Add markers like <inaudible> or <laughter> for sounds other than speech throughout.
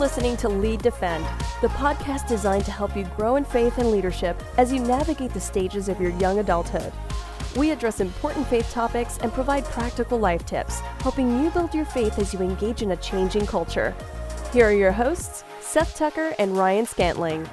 listening to Lead Defend, the podcast designed to help you grow in faith and leadership as you navigate the stages of your young adulthood. We address important faith topics and provide practical life tips, helping you build your faith as you engage in a changing culture. Here are your hosts, Seth Tucker and Ryan Scantling.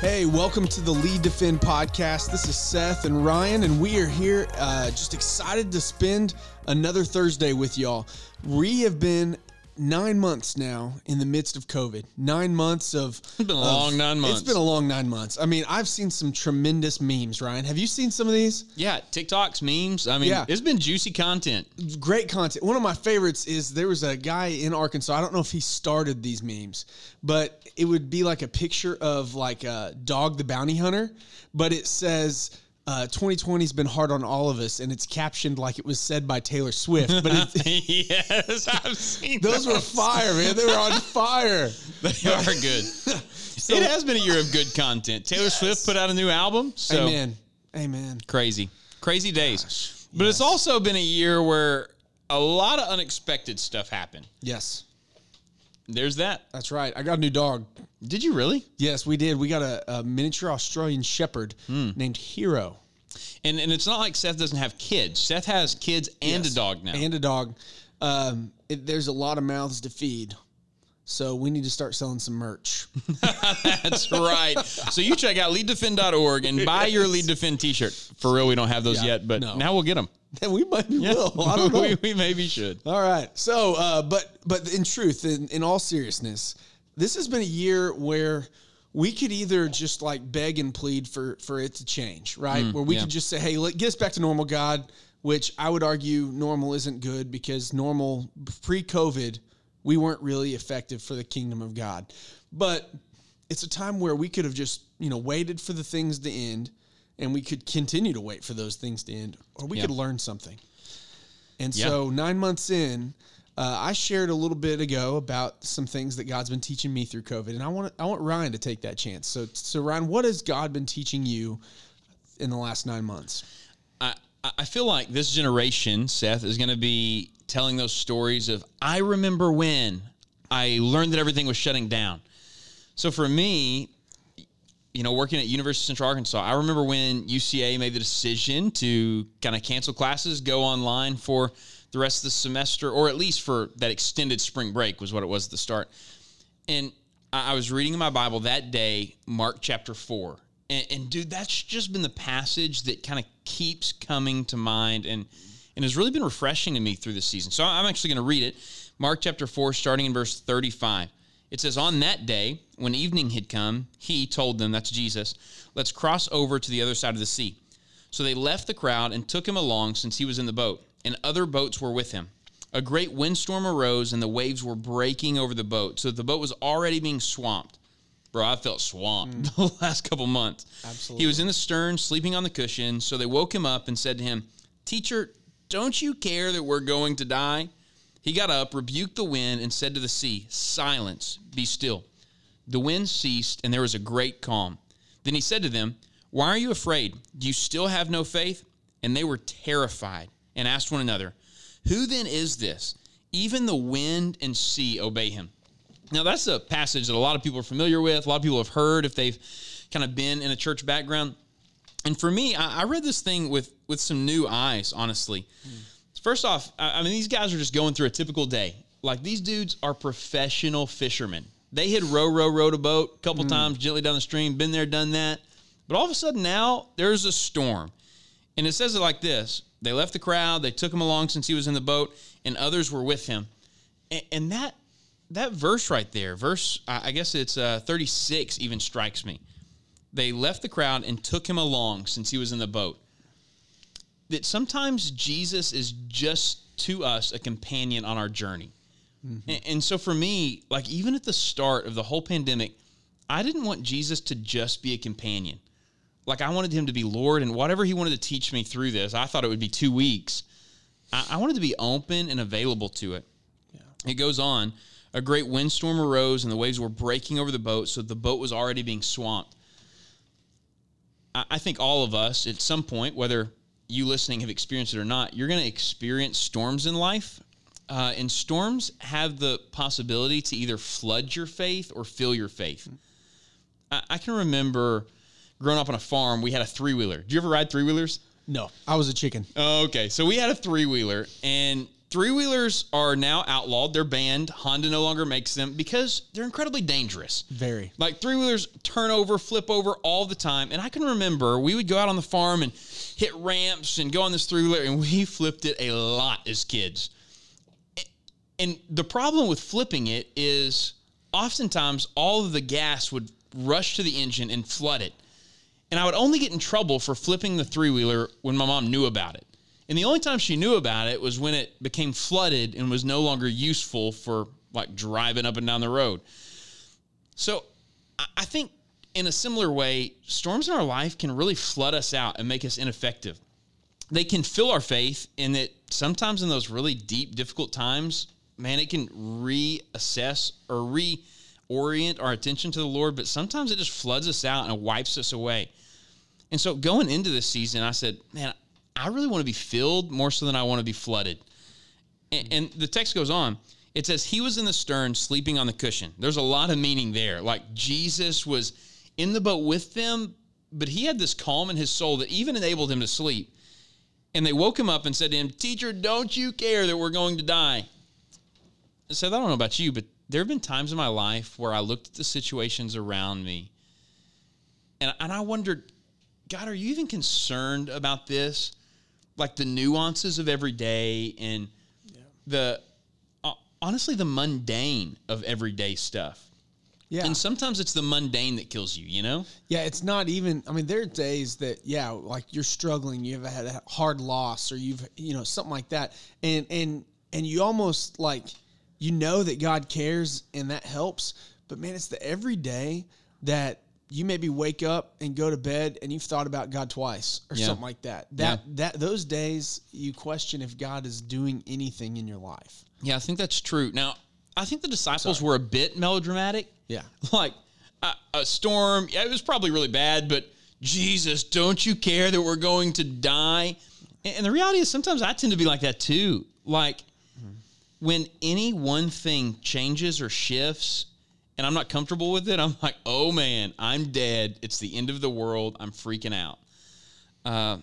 Hey, welcome to the Lead Defend podcast. This is Seth and Ryan, and we are here uh, just excited to spend another Thursday with y'all. We have been nine months now in the midst of COVID. Nine months of. It's been a long nine months. It's been a long nine months. I mean, I've seen some tremendous memes, Ryan. Have you seen some of these? Yeah, TikToks, memes. I mean, Yeah. it's been juicy content. Great content. One of my favorites is there was a guy in Arkansas. I don't know if he started these memes, but it would be like a picture of like a dog the bounty hunter, but it says. Uh, 2020's been hard on all of us, and it's captioned like it was said by Taylor Swift. But <laughs> yes, I've seen those were those. fire, man. They were on fire. They are good. it has been a year of good content. Taylor Swift put out a new album. So Amen. Amen. crazy, crazy days. But it's also been a year where a lot of unexpected stuff happened. Yes, There's that. that's right. I got a new dog. Did you really? Yes, we did. We got a, a miniature Australian Shepherd Hmm. named Hero. And and it's not like Seth doesn't have kids. Seth has kids and Yes. a dog now. And a dog. Um, it, there's a lot of mouths to feed. So we need to start selling some merch. <laughs> <laughs> That's right. So you check out leaddefend.org and buy your Lead Defend t-shirt. For real, we don't have those Yeah, yet, but no. now we'll get them. <laughs> we might be will. I don't know. we, we maybe should. All right. So, uh, but but in truth, in, in all seriousness, this has been a year where we could either just like beg and plead for for it to change, right? where we yeah. could just say, "Hey, let, get us back to normal, God." Which I would argue normal isn't good because normal pre-COVID we weren't really effective for the kingdom of God. But it's a time where we could have just you know waited for the things to end, and we could continue to wait for those things to end, or we Yeah. could learn something. And Yeah. so nine months in, uh, I shared a little bit ago about some things that God's been teaching me through COVID, and I want I want Ryan to take that chance. So, so Ryan, what has God been teaching you in the last nine months? I, I feel like this generation, Seth, is going to be telling those stories of, I remember when I learned that everything was shutting down. So for me, you know, working at University of Central Arkansas, I remember when UCA made the decision to kind of cancel classes, go online for the rest of the semester, or at least for that extended spring break was what it was at the start. And I was reading in my Bible that day, Mark chapter four. And, and dude, that's just been the passage that kind of keeps coming to mind and and has really been refreshing to me through this season. So I'm actually going to read it. Mark chapter 4, starting in verse 35. It says, On that day, when evening had come, he told them, that's Jesus, let's cross over to the other side of the sea. So they left the crowd and took him along since he was in the boat, and other boats were with him. A great windstorm arose, and the waves were breaking over the boat, so the boat was already being swamped. Bro, I felt swamped mm. <laughs> the last couple months. Absolutely. He was in the stern, sleeping on the cushion, so they woke him up and said to him, Teacher, don't you care that we're going to die? He got up, rebuked the wind, and said to the sea, Silence, be still. The wind ceased, and there was a great calm. Then he said to them, Why are you afraid? Do you still have no faith? And they were terrified and asked one another, Who then is this? Even the wind and sea obey him. Now, that's a passage that a lot of people are familiar with. A lot of people have heard if they've kind of been in a church background. And for me, I, I read this thing with with some new eyes, honestly. First off, I, I mean, these guys are just going through a typical day. Like these dudes are professional fishermen. They had row, row, rowed a boat a couple mm. times gently down the stream, been there, done that. But all of a sudden now there's a storm. And it says it like this They left the crowd, they took him along since he was in the boat, and others were with him. And, and that that verse right there, verse, I guess it's uh, 36, even strikes me. They left the crowd and took him along since he was in the boat. That sometimes Jesus is just to us a companion on our journey. And, and so for me, like even at the start of the whole pandemic, I didn't want Jesus to just be a companion. Like I wanted him to be Lord, and whatever he wanted to teach me through this, I thought it would be two weeks. I, I wanted to be open and available to it. It goes on. A great windstorm arose, and the waves were breaking over the boat, so the boat was already being swamped. I, I think all of us, at some point, whether you listening have experienced it or not, you're going to experience storms in life. Uh, and storms have the possibility to either flood your faith or fill your faith. I, I can remember growing up on a farm, we had a three wheeler. Did you ever ride three wheelers? No, I was a chicken. Okay, so we had a three wheeler, and three wheelers are now outlawed. They're banned. Honda no longer makes them because they're incredibly dangerous. Very. Like three wheelers turn over, flip over all the time. And I can remember we would go out on the farm and hit ramps and go on this three wheeler, and we <laughs> flipped it a lot as kids. And the problem with flipping it is oftentimes all of the gas would rush to the engine and flood it. And I would only get in trouble for flipping the three wheeler when my mom knew about it. And the only time she knew about it was when it became flooded and was no longer useful for like driving up and down the road. So I- think in a similar way, storms in our life can really flood us out and make us ineffective. They can fill our faith in that sometimes in those really deep, difficult times, man, it can reassess or reorient our attention to the Lord, but sometimes it just floods us out and wipes us away. And so going into this season, I said, man, I really want to be filled more so than I want to be flooded. And, mm-hmm. and the text goes on. It says, He was in the stern sleeping on the cushion. There's a lot of meaning there. Like Jesus was in the boat with them, but he had this calm in his soul that even enabled him to sleep. And they woke him up and said to him, Teacher, don't you care that we're going to die? I said, I don't know about you, but there have been times in my life where I looked at the situations around me and, and I wondered, God, are you even concerned about this? Like the nuances of every day and the uh, honestly the mundane of everyday stuff. Yeah. And sometimes it's the mundane that kills you, you know? Yeah, it's not even. I mean, there are days that yeah, like you're struggling, you've had a hard loss, or you've you know something like that, and and and you almost like you know that God cares and that helps, but man, it's the everyday that you maybe wake up and go to bed and you've thought about God twice or Yeah. something like that. That that those days you question if God is doing anything in your life. Yeah, I think that's true. Now, I think the disciples were a bit melodramatic. Yeah. Like a, a storm, yeah, it was probably really bad, but Jesus, don't you care that we're going to die? And, and the reality is sometimes I tend to be like that too. Like when any one thing changes or shifts and I'm not comfortable with it, I'm like, oh man, I'm dead. It's the end of the world. I'm freaking out. Uh,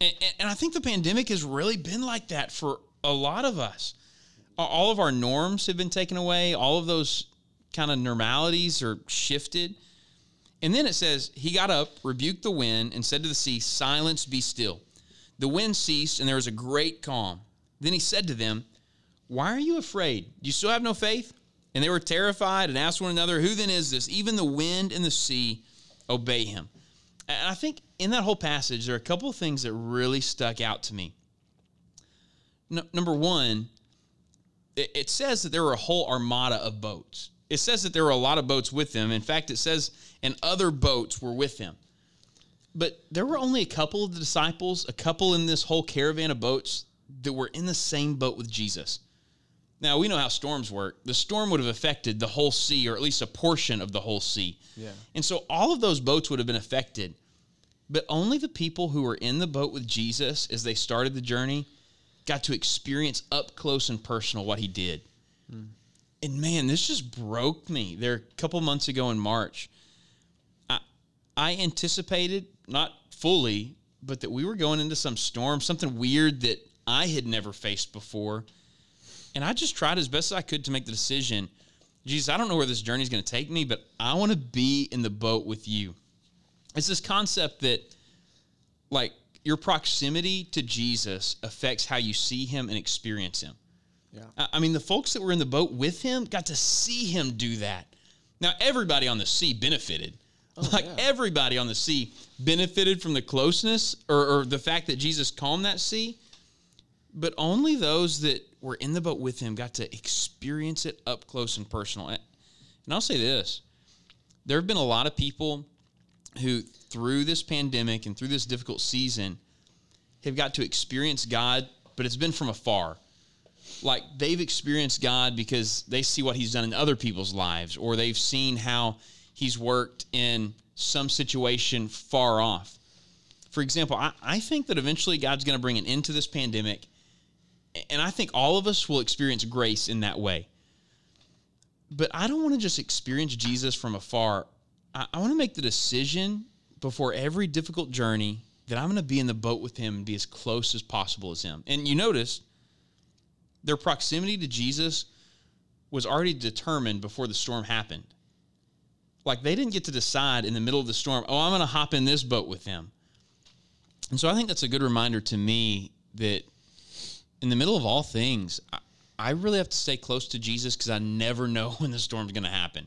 and, and- and I think the pandemic has really been like that for a lot of us. All of our norms have been taken away. All of those kind of normalities are shifted. And then it says, He got up, rebuked the wind, and said to the sea, Silence, be still. The wind ceased, and there was a great calm. Then he said to them, Why are you afraid? Do you still have no faith? And they were terrified and asked one another, Who then is this? Even the wind and the sea obey him. And I think in that whole passage, there are a couple of things that really stuck out to me. No, number one, it, it says that there were a whole armada of boats. It says that there were a lot of boats with them. In fact, it says, and other boats were with them. But there were only a couple of the disciples, a couple in this whole caravan of boats that were in the same boat with Jesus. Now, we know how storms work. The storm would have affected the whole sea, or at least a portion of the whole sea. Yeah. And so all of those boats would have been affected. But only the people who were in the boat with Jesus as they started the journey got to experience up close and personal what he did. Hmm. And man, this just broke me. There a couple months ago in March, I I anticipated not fully, but that we were going into some storm, something weird that I had never faced before. And I just tried as best as I could to make the decision. Jesus, I don't know where this journey is going to take me, but I want to be in the boat with you. It's this concept that, like, your proximity to Jesus affects how you see him and experience him. Yeah. I mean, the folks that were in the boat with him got to see him do that. Now, everybody on the sea benefited. Oh, like, yeah. everybody on the sea benefited from the closeness or, or the fact that Jesus calmed that sea. But only those that were in the boat with him got to experience it up close and personal. And I'll say this there have been a lot of people who, through this pandemic and through this difficult season, have got to experience God, but it's been from afar like they've experienced God because they see what he's done in other people's lives or they've seen how he's worked in some situation far off. For example, I, I think that eventually God's going to bring an end to this pandemic And I think all of us will experience grace in that way. But I don't want to just experience Jesus from afar. I, I want to make the decision before every difficult journey that I'm going to be in the boat with him and be as close as possible as him. And you notice their proximity to Jesus was already determined before the storm happened. Like they didn't get to decide in the middle of the storm, oh, I'm going to hop in this boat with him. And so I think that's a good reminder to me that in the middle of all things, I, I really have to stay close to Jesus because I never know <laughs> when the storm's going to happen.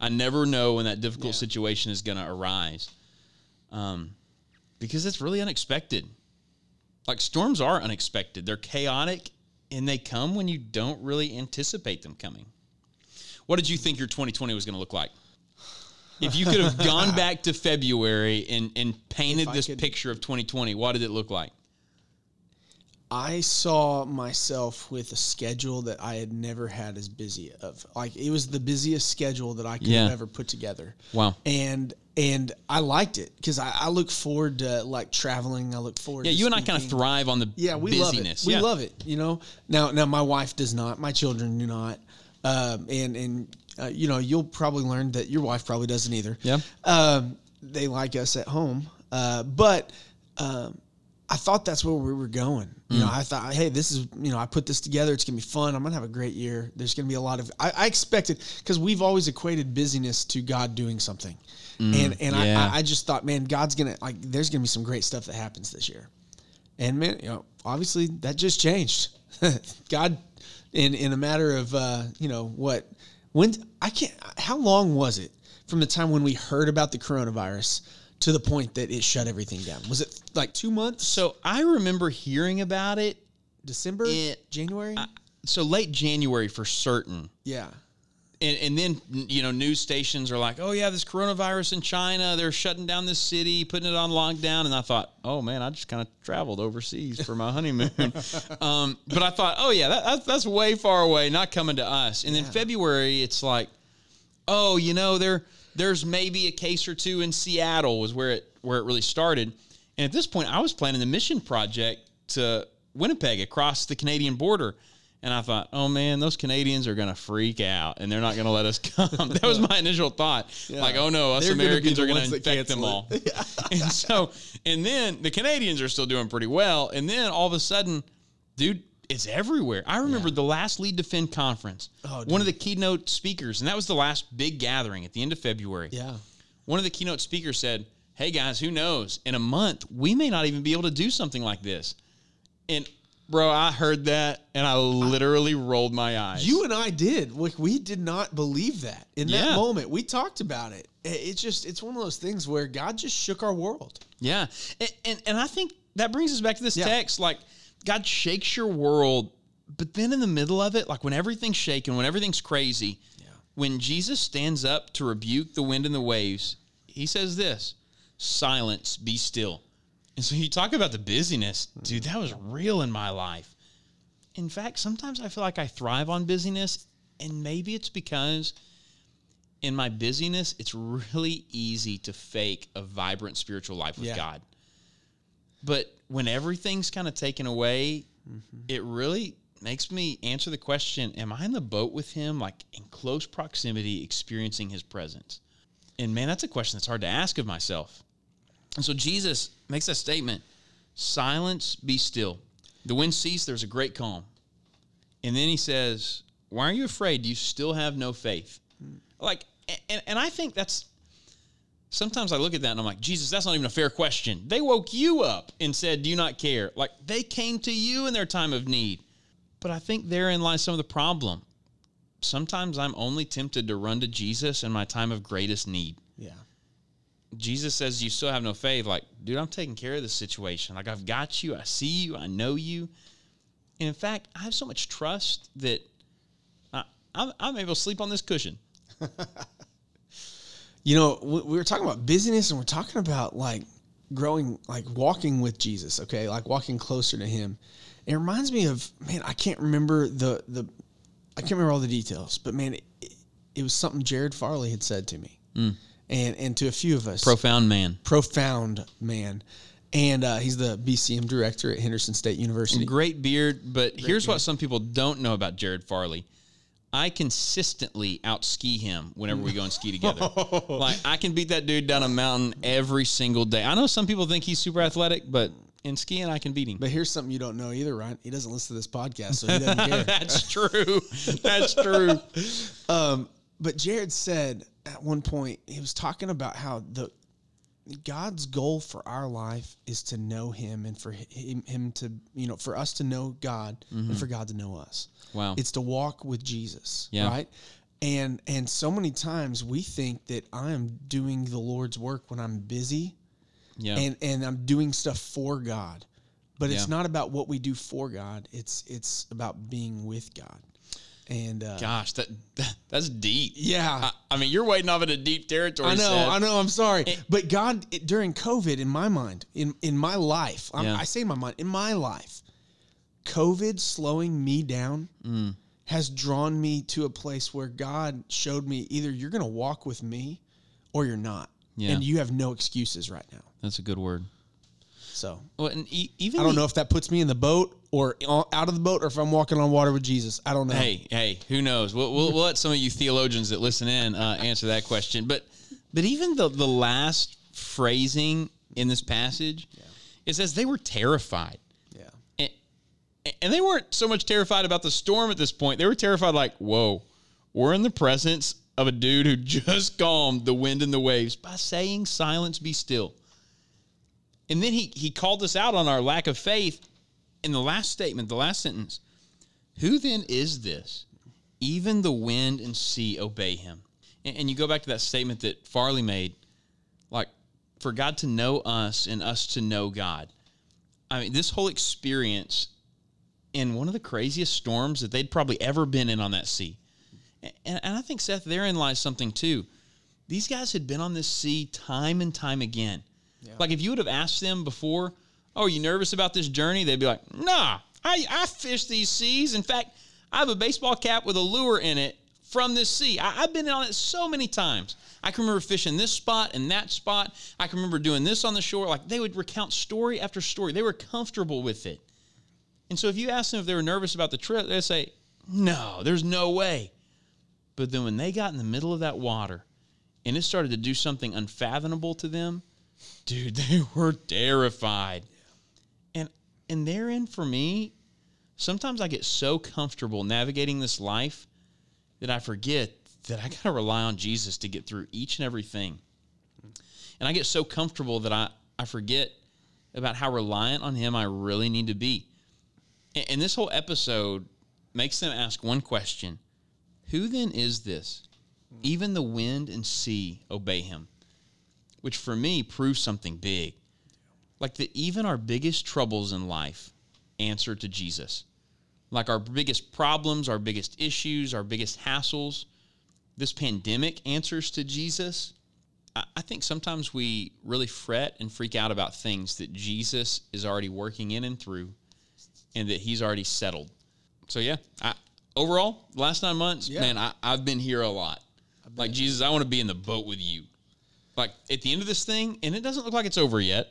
I never know when that difficult Yeah. situation is going to arise. Um, because it's really unexpected. Like storms are unexpected. They're chaotic and they come when you don't really anticipate them coming. What did you think your 2020 was going to look like? If you could have gone <laughs> back to February and, and painted this could- picture of 2020, what did it look like? I saw myself with a schedule that I had never had as busy of. Like it was the busiest schedule that I could Yeah. have ever put together. Wow. And and I liked it because I, I look forward to like traveling. I look forward. Yeah, you and I kind of thrive on the Yeah, we busyness. love it. We yeah. love it. You know. Now, now my wife does not. My children do not. Um, and and uh, you know, you'll probably learn that your wife probably doesn't either. Yeah. Um, they like us at home, uh, but um, I thought that's where we were going. You know, Mm. I thought, hey, this is you know, I put this together. It's gonna be fun. I'm gonna have a great year. There's gonna be a lot of. I, I expected because we've always equated busyness to God doing something, and and Mm, yeah. I, I I just thought, man, God's gonna like. There's gonna be some great stuff that happens this year. And man, you know, obviously that just changed. <laughs> God, in in a matter of uh, you know what, when I can't. How long was it from the time when we heard about the coronavirus to the point that it shut everything down? Was it like two months? So I remember hearing about it. December, It- January? So late January for certain. yeah, and, and then you know news stations are like, oh yeah, this coronavirus in China, they're shutting down this city, putting it on lockdown, and I thought, oh man, I just kind of traveled overseas for my honeymoon, <laughs> um, but I thought, oh yeah, that, that's that's way far away, not coming to us. And then February, it's like, oh, you know, there there's maybe a case or two in Seattle was where it where it really started, and at this point, I was planning the mission project to Winnipeg across the Canadian border. And I thought, oh man, those Canadians are gonna freak out, and they're not gonna let us <laughs> come. that was my initial thought. Like, oh no, us They're gonna Americans the are gonna ones infect them cancel all. <laughs> it. and so, and then the Canadians are still doing pretty well, and then all of a sudden, dude, it's everywhere. I remember the last Lead Defend conference. Oh, one of the keynote speakers, and that was the last big gathering at the end of February. yeah. One of the keynote speakers said, Hey guys, who knows? In a month, we may not even be able to do something like this. And bro, I heard that and I literally rolled my eyes. You and I did. Like we did not believe that in that Yeah. moment. We talked about it. It- It's just it's one of those things where God just shook our world. Yeah. And, and, and I think that brings us back to this Yeah. text. Like, God shakes your world, but then in the middle of it, like when everything's shaking, when everything's crazy, when Jesus stands up to rebuke the wind and the waves, he says this silence, be still. And so you talk about the busyness, dude, that was real in my life. In fact, sometimes I feel like I thrive on busyness, and maybe it's because in my busyness, it's really easy to fake a vibrant spiritual life with Yeah. God. But when everything's kind of taken away, mm-hmm. it really makes me answer the question Am I in the boat with Him, like in close proximity, experiencing His presence? And man, that's a question that's hard to ask of myself. And so Jesus makes that statement silence, be still. The wind ceased, there's a great calm. And then he says, Why are you afraid? Do you still have no faith? Like, and, and I think that's sometimes I look at that and I'm like, Jesus, that's not even a fair question. They woke you up and said, Do you not care? Like, they came to you in their time of need. But I think therein lies some of the problem. Sometimes I'm only tempted to run to Jesus in my time of greatest need. Yeah. Jesus says, You still have no faith. Like, dude, I'm taking care of this situation. Like, I've got you. I see you. I know you. And in fact, I have so much trust that I, I'm, I'm able to sleep on this cushion. <laughs> You know, we we were talking about busyness and we're talking about like growing, like walking with Jesus, okay? Like walking closer to him. It reminds me of, man, I can't remember the, the, I can't remember all the details, but man, it, it was something Jared Farley had said to me and, and to a few of us. Profound man. profound man. and uh, he's the BCM director at Henderson State University. Great beard, but here's what some people don't know about Jared Farley. I consistently out ski him whenever we go and ski together. <laughs> like I can beat that dude down a mountain every single day. I know some people think he's super athletic, but in skiing I can beat him. But here's something you don't know either, Ryan. He doesn't listen to this podcast, so he doesn't <laughs> care. That's true. That's true. <laughs> Um, but Jared said at one point he was talking about how the God's goal for our life is to know Him and for him, him to you know for us to know God and mm-hmm. for God to know us. Wow. It's to walk with Jesus, Yeah. right? And and so many times we think that I am doing the Lord's work when I'm busy Yeah. and and I'm doing stuff for God. But it's not about what we do for God. It's it's about being with God. And uh, Gosh, that, that that's deep. yeah, I, I mean, you're waiting off into deep territory. I know, Seth. I know. I'm sorry, but God it, during COVID, in my mind, in in my life, Yeah. I say in my mind, in my life, COVID slowing me down Mm. has drawn me to a place where God showed me either you're going to walk with me, or you're not, Yeah. and you have no excuses right now. That's a good word. So Well, and e- even I don't the- know if that puts me in the boat or out of the boat, or if I'm walking on water with Jesus. I don't know. Hey, hey, who knows? We'll, we'll, we'll let some of you theologians that listen in uh, answer that question. But but even the the last phrasing in this passage, it says they were terrified, yeah, and, and they weren't so much terrified about the storm at this point. They were terrified, like, whoa, we're in the presence of a dude who <laughs> just calmed the wind and the waves by saying, "Silence, be still." And then he he called us out on our lack of faith in the last statement, the last sentence. Who then is this? Even the wind and sea obey him. And, and you go back to that statement that Farley made, like for God to know us and us to know God. I mean, this whole experience in one of the craziest storms that they'd probably ever been in on that sea. And, and I think, Seth, therein lies something too. These guys had been on this sea time and time again. Like if you would have asked them before, "Oh, are you nervous about this journey?" They'd be like, "Nah, I I fish these seas. In fact, I have a baseball cap with a lure in it from this sea. I, I've been on it so many times. I can remember fishing this spot and that spot. I can remember doing this on the shore. Like they would recount story after story. They were comfortable with it. And so if you ask them if they were nervous about the trip, they'd say, "No, there's no way." But then when they got in the middle of that water and it started to do something unfathomable to them, dude, <laughs> they were terrified. And and therein for me, sometimes I get so comfortable navigating this life that I forget that I <laughs> got to rely on Jesus to get through each and everything. And I get so comfortable that I, I forget about how reliant on Him I really need to be. And, and this whole episode makes them ask one question Who then is this? Even the wind and sea obey Him which for me proves something big. Like that, even our biggest troubles in life answer to Jesus. Like our biggest problems, our biggest issues, our biggest hassles, this pandemic answers to Jesus. I think sometimes we really fret and freak out about things that Jesus is already working in and through and that he's already settled. So, yeah, I, overall, last nine months, Yeah. man, I, I've been here a lot. Like, Jesus, I want to be in the boat with you like at the end of this thing, and it doesn't look like it's over yet,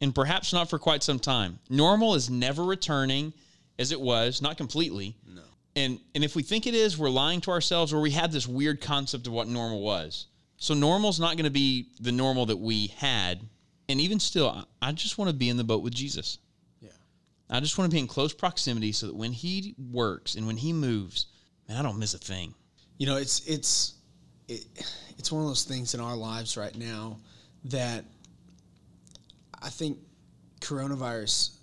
and perhaps not for quite some time. Normal is never returning as it was, not completely. No. And and if we think it is, we're lying to ourselves, or we have this weird concept of what normal was. So normal's not going to be the normal that we had, and even still, I, I just want to be in the boat with Jesus. yeah. I just want to be in close proximity so that when He works and when He moves, man, I don't miss a thing. You know, it's it's it, it's one of those things in our lives right now that I think coronavirus.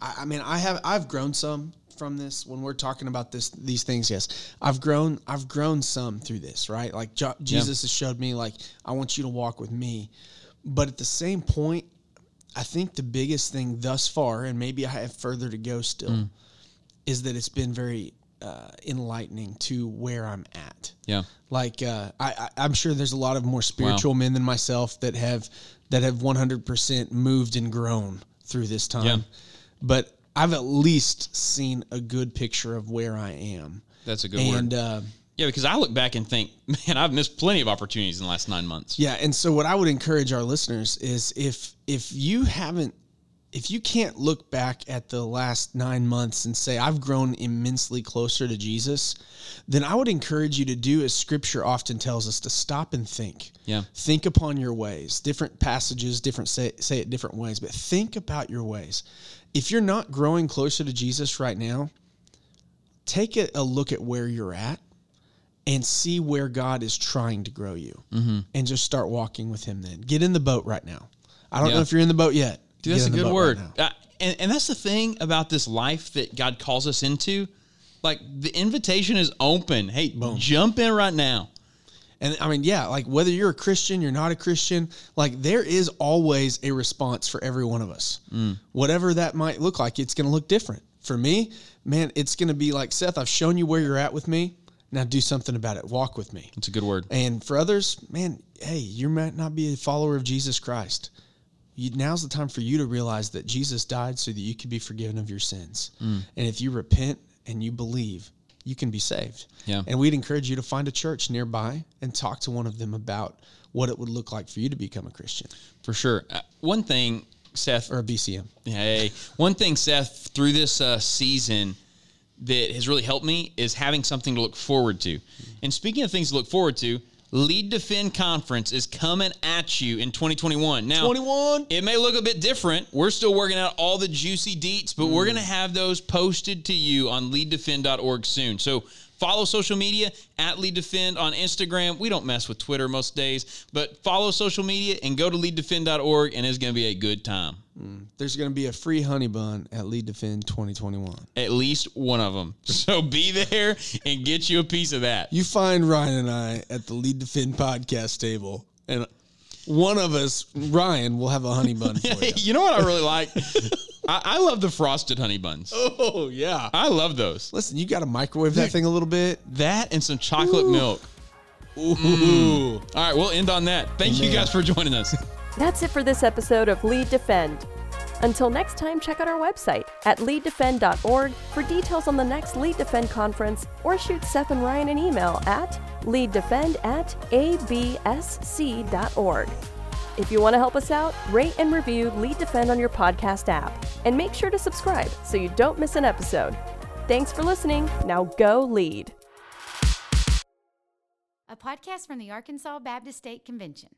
I, I mean, I have I've grown some from this when we're talking about this these things. Yes, I've grown I've grown some through this. Right, like jo- Jesus has showed me like I want you to walk with me, but at the same point, I think the biggest thing thus far, and maybe I have further to go still, mm. is that it's been very uh, enlightening to where I'm at. Yeah. Like uh, I, I, I'm sure there's a lot of more spiritual men than myself that have that have 100% moved and grown through this time. Yeah. But I've at least seen a good picture of where I am. That's a good and word. uh, Yeah, because I look back and think, <laughs> man, I've missed plenty of opportunities in the last nine months. Yeah, and so what I would encourage our listeners is if if you haven't if you can't look back at the last 9 months and say I've grown immensely closer to Jesus, then I would encourage you to do as scripture often tells us to stop and think. Yeah. Think upon your ways. Different passages, different say, say it different ways, but think about your ways. If you're not growing closer to Jesus right now, take a, a look at where you're at and see where God is trying to grow you Mm-hmm. and just start walking with Him then. Get in the boat right now. I don't Yeah. know if you're in the boat yet. Dude, that's a good word. right. Uh, and, and that's the thing about this life that God calls us into. Like the invitation is open. Hey, jump in right now. And I mean, yeah, like whether you're a Christian, you're not a Christian, like there is always a response for every one of us. Mm. Whatever that might look like, it's going to look different. For me, man, it's going to be like, Seth, I've shown you where you're at with me. Now do something about it. Walk with me. That's a good word. And for others, man, hey, you might not be a follower of Jesus Christ. You, now's the time for you to realize that Jesus died so that you could be forgiven of your sins. Mm. And if you repent and you believe, you can be saved. Yeah. And we'd encourage you to find a church nearby and talk to one of them about what it would look like for you to become a Christian For sure. Uh, one thing, Seth, or a BCM. Hey, one thing, Seth, through this uh, season that has really helped me is having something to look forward to. And speaking of things to look forward to, Lead Defend Conference is coming at you in 2021. Now, 21? it may look a bit different. We're still working out all the juicy deets, but we're mm. going to have those posted to you on leaddefend.org soon. So follow social media at Lead Defend on Instagram. We don't mess with Twitter most days, but follow social media and go to leaddefend.org, and it's going to be a good time. Mm, there's going to be a free honey bun at Lead Defend 2021. At least one of them. <laughs> So be there and get you a piece of that. You find Ryan and I at the Lead Defend podcast table, and one of us, Ryan, will have a honey bun for <laughs> you. you know what I really like? <laughs> I, I love the frosted honey buns. Oh yeah. I love those. Listen, you got to microwave that thing a little bit. That and some chocolate milk. Ooh. All right, we'll end on that. Thank you guys for joining us. That's it for this episode of Lead Defend. Until next time, check out our website at leaddefend.org for details on the next Lead Defend conference or shoot Seth and Ryan an email at leaddefend at absc.org. If you want to help us out, rate and review Lead Defend on your podcast app and make sure to subscribe so you don't miss an episode. Thanks for listening. Now go lead. a podcast from the Arkansas Baptist State Convention.